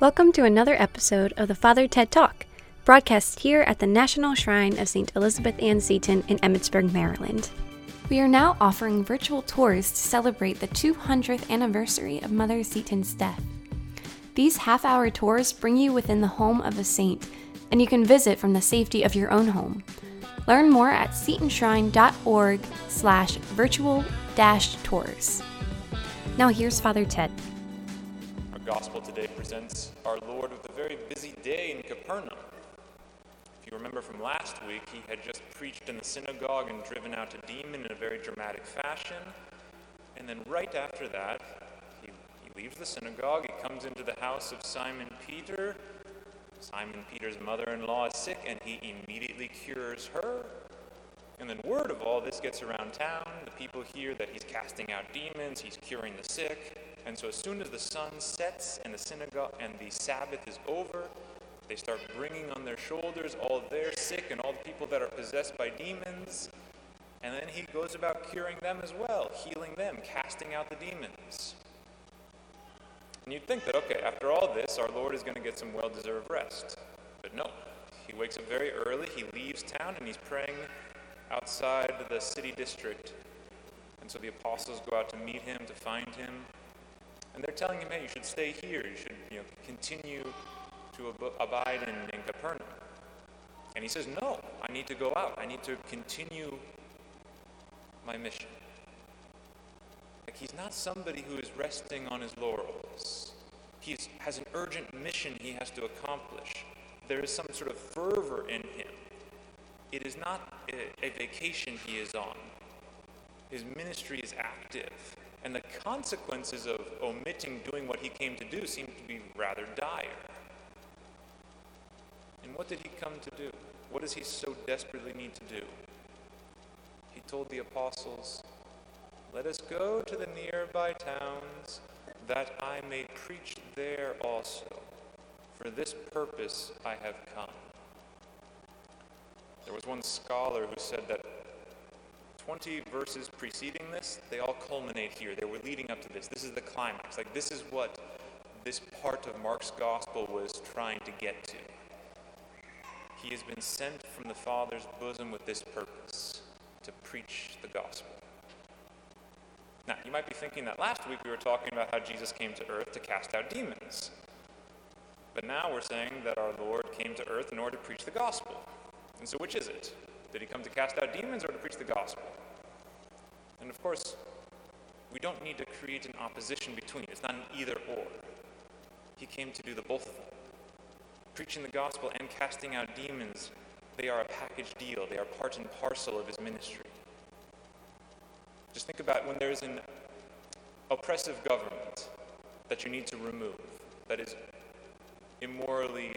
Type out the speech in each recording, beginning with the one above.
Welcome to another episode of the Father Ted Talk, broadcast here at the National Shrine of St. Elizabeth Ann Seton in Emmitsburg, Maryland. We are now offering virtual tours to celebrate the 200th anniversary of Mother Seton's death. These half hour tours bring you within the home of a saint, and you can visit from the safety of your own home. Learn more at setonshrine.org slash virtual dash tours. Now here's Father Ted. Gospel today presents our Lord with a very busy day in Capernaum. If you remember from last week, he had just preached in the synagogue and driven out a demon in a very dramatic fashion. And then right after that, he, he leaves the synagogue, he comes into the house of Simon Peter. Simon Peter's mother in law is sick, and he immediately cures her. And then word of all this gets around town. The people hear that he's casting out demons, he's curing the sick. And so as soon as the sun sets and the synagogue and the Sabbath is over, they start bringing on their shoulders all their sick and all the people that are possessed by demons. And then he goes about curing them as well, healing them, casting out the demons. And you'd think that, okay, after all this, our Lord is going to get some well deserved rest. But no. He wakes up very early, he leaves town, and he's praying outside the city district. And so the apostles go out to meet him, to find him. And they're telling him, hey, you should stay here. You should you know, continue to ab- abide in, in Capernaum. And he says, no, I need to go out. I need to continue my mission. Like he's not somebody who is resting on his laurels. He has an urgent mission he has to accomplish. There is some sort of fervor in him. It is not a, a vacation he is on. His ministry is active. And the consequences of omitting doing what he came to do seem to be rather dire. And what did he come to do? What does he so desperately need to do? He told the apostles, Let us go to the nearby towns, that I may preach there also. For this purpose I have come. There was one scholar who said that 20 verses preceding this, they all culminate here. They were leading up to this. This is the climax. Like, this is what this part of Mark's gospel was trying to get to. He has been sent from the Father's bosom with this purpose to preach the gospel. Now, you might be thinking that last week we were talking about how Jesus came to earth to cast out demons. But now we're saying that our Lord came to earth in order to preach the gospel. And so, which is it? Did he come to cast out demons or to preach the gospel? And of course, we don't need to create an opposition between. It's not an either or. He came to do the both of them. Preaching the gospel and casting out demons, they are a package deal. They are part and parcel of his ministry. Just think about when there's an oppressive government that you need to remove, that is immorally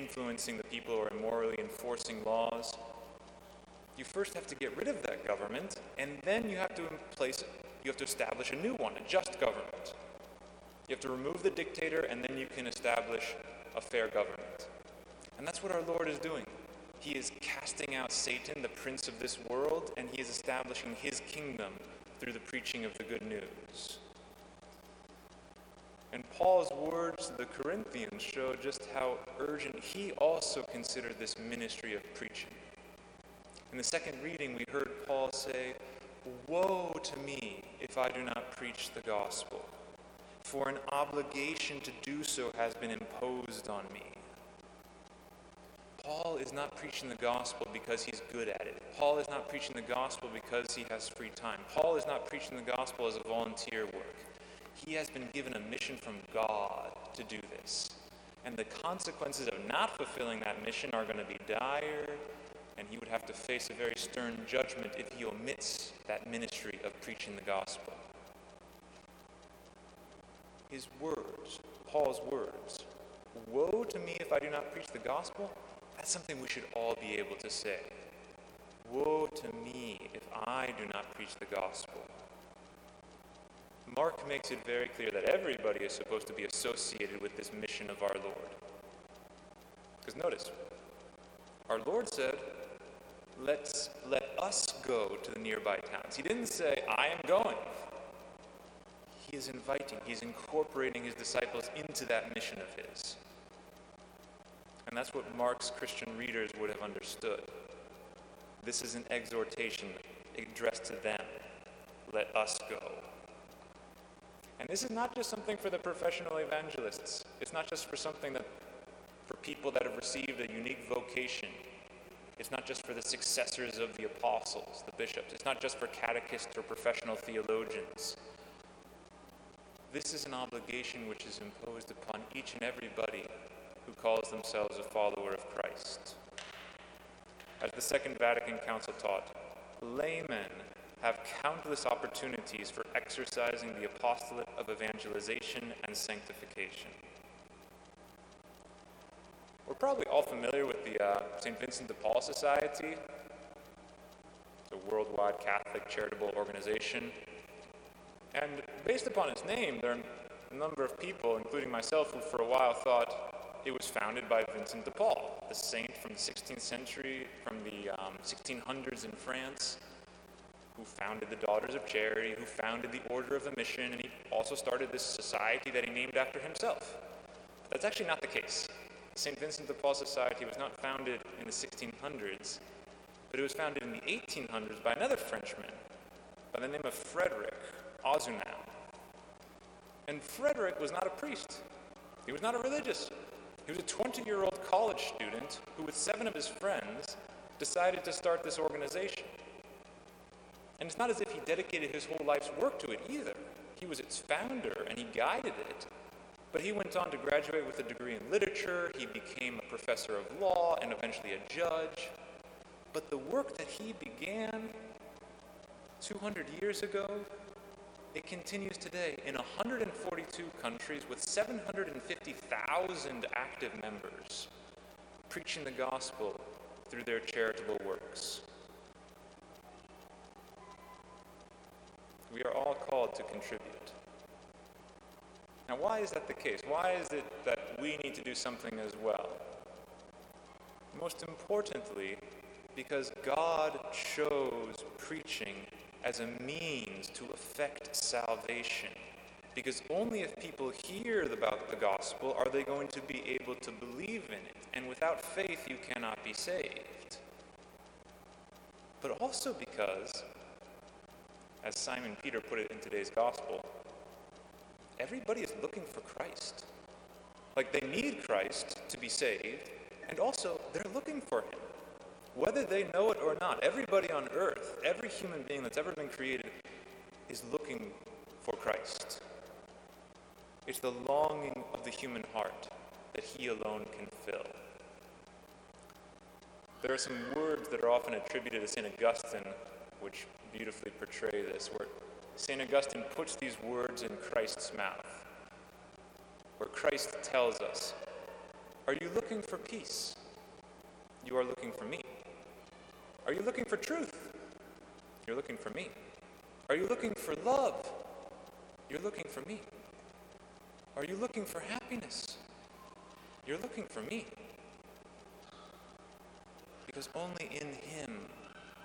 influencing the people or immorally enforcing laws. You first have to get rid of that government, and then you have to place you have to establish a new one, a just government. You have to remove the dictator, and then you can establish a fair government. And that's what our Lord is doing. He is casting out Satan, the prince of this world, and he is establishing his kingdom through the preaching of the good news. And Paul's words to the Corinthians show just how urgent he also considered this ministry of preaching. In the second reading, we heard Paul say, Woe to me if I do not preach the gospel, for an obligation to do so has been imposed on me. Paul is not preaching the gospel because he's good at it. Paul is not preaching the gospel because he has free time. Paul is not preaching the gospel as a volunteer work. He has been given a mission from God to do this. And the consequences of not fulfilling that mission are going to be dire, and he would have to face a very stern judgment if he omits that ministry of preaching the gospel. His words, Paul's words, Woe to me if I do not preach the gospel, that's something we should all be able to say. Woe to me if I do not preach the gospel. Mark makes it very clear that everybody is supposed to be associated with this mission of our Lord. Because notice, our Lord said, Let's let us go to the nearby towns. He didn't say, I am going. he is inviting, he's incorporating his disciples into that mission of his. And that's what Mark's Christian readers would have understood. This is an exhortation addressed to them. Let us go. And this is not just something for the professional evangelists. It's not just for something that for people that have received a unique vocation. It's not just for the successors of the apostles, the bishops. It's not just for catechists or professional theologians. This is an obligation which is imposed upon each and everybody who calls themselves a follower of Christ. As the Second Vatican Council taught, laymen have countless opportunities for exercising the apostolate of evangelization and sanctification. We're probably all familiar with the uh, St. Vincent de Paul Society. A worldwide Catholic charitable organization. And based upon its name, there are a number of people, including myself, who for a while thought it was founded by Vincent de Paul, the saint from the 16th century, from the um, 1600s in France who founded the Daughters of Charity, who founded the Order of the Mission, and he also started this society that he named after himself. That's actually not the case. St. Vincent de Paul Society was not founded in the 1600s, but it was founded in the 1800s by another Frenchman by the name of Frederick Ozanam. And Frederick was not a priest, he was not a religious. He was a 20 year old college student who, with seven of his friends, decided to start this organization. And it's not as if he dedicated his whole life's work to it either. He was its founder and he guided it. But he went on to graduate with a degree in literature, he became a professor of law and eventually a judge. But the work that he began 200 years ago, it continues today in 142 countries with 750,000 active members, preaching the gospel through their charitable works. We are all called to contribute. Now, why is that the case? Why is it that we need to do something as well? Most importantly, because God chose preaching as a means to effect salvation. Because only if people hear about the gospel are they going to be able to believe in it. And without faith, you cannot be saved. But also because as Simon Peter put it in today's gospel, everybody is looking for Christ. Like they need Christ to be saved, and also they're looking for him. Whether they know it or not, everybody on earth, every human being that's ever been created, is looking for Christ. It's the longing of the human heart that he alone can fill. There are some words that are often attributed to St. Augustine which beautifully portray this, where St. Augustine puts these words in Christ's mouth, where Christ tells us, Are you looking for peace? You are looking for me. Are you looking for truth? You're looking for me. Are you looking for love? You're looking for me. Are you looking for happiness? You're looking for me. Because only in Him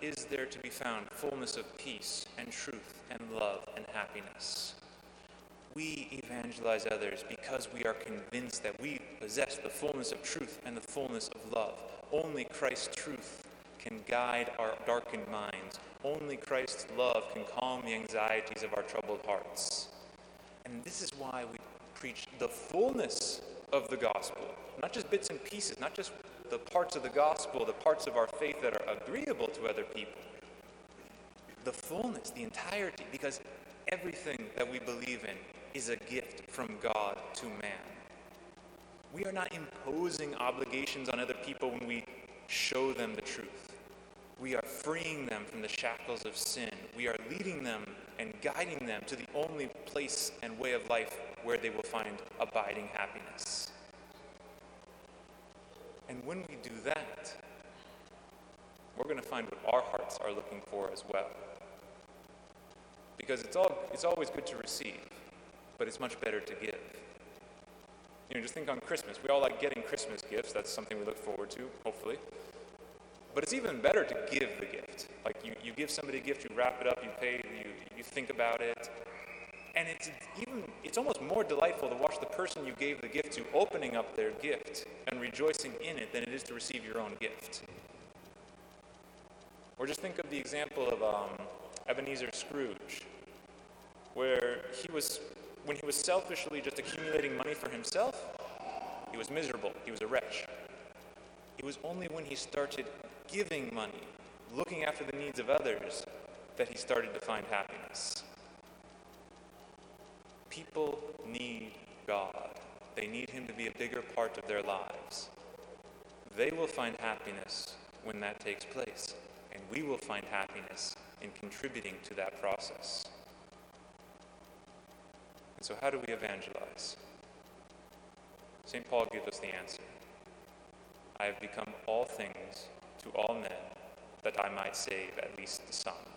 is there to be found fullness of peace and truth and love and happiness. We evangelize others because we are convinced that we possess the fullness of truth and the fullness of love. Only Christ's truth can guide our darkened minds. Only Christ's love can calm the anxieties of our troubled hearts. And this is why we preach the fullness of the gospel, not just bits and pieces, not just the parts of the gospel, the parts of our faith that are agreeable to other people. The fullness, the entirety, because everything that we believe in is a gift from God to man. We are not imposing obligations on other people when we show them the truth. We are freeing them from the shackles of sin. We are leading them and guiding them to the only place and way of life where they will find abiding happiness. And when we do that, we're going to find what our hearts are looking for as well. Because it's, all, it's always good to receive, but it's much better to give. You know, just think on Christmas. We all like getting Christmas gifts. That's something we look forward to, hopefully. But it's even better to give the gift. Like you, you give somebody a gift, you wrap it up, you pay, you, you think about it. And it's even it's almost more delightful to watch the person you gave the gift to opening up their gift and rejoicing in it than it is to receive your own gift. Or just think of the example of um, Ebenezer Scrooge, where he was when he was selfishly just accumulating money for himself, he was miserable. He was a wretch. It was only when he started giving money, looking after the needs of others, that he started to find happiness. People need God. They need Him to be a bigger part of their lives. They will find happiness when that takes place, and we will find happiness in contributing to that process. And so, how do we evangelize? St. Paul gives us the answer I have become all things to all men that I might save at least some.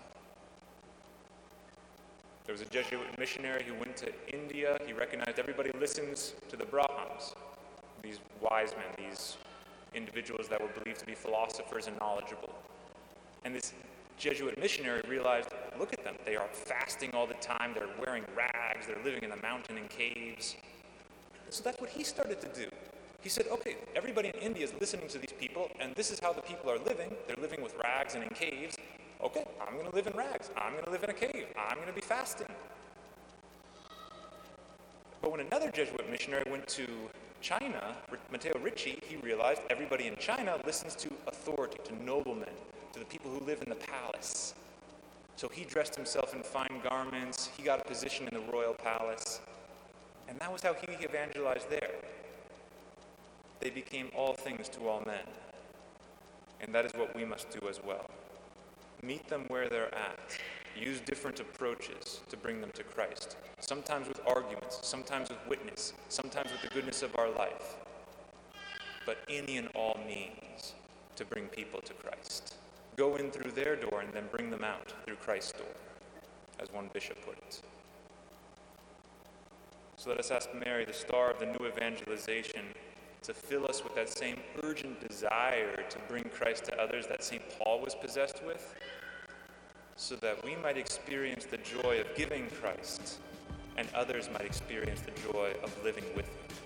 There was a Jesuit missionary who went to India. He recognized everybody listens to the Brahmins, these wise men, these individuals that were believed to be philosophers and knowledgeable. And this Jesuit missionary realized look at them. They are fasting all the time, they're wearing rags, they're living in the mountain in caves. So that's what he started to do. He said, okay, everybody in India is listening to these people, and this is how the people are living. They're living with rags and in caves. Okay, I'm going to live in rags. I'm going to live in a cave. I'm going to be fasting. But when another Jesuit missionary went to China, Matteo Ricci, he realized everybody in China listens to authority, to noblemen, to the people who live in the palace. So he dressed himself in fine garments, he got a position in the royal palace, and that was how he evangelized there. They became all things to all men. And that is what we must do as well. Meet them where they're at. Use different approaches to bring them to Christ. Sometimes with arguments, sometimes with witness, sometimes with the goodness of our life. But any and all means to bring people to Christ. Go in through their door and then bring them out through Christ's door, as one bishop put it. So let us ask Mary, the star of the new evangelization, to fill us with that same urgent desire to bring Christ to others that St. Paul was possessed with, so that we might experience the joy of giving Christ and others might experience the joy of living with Him.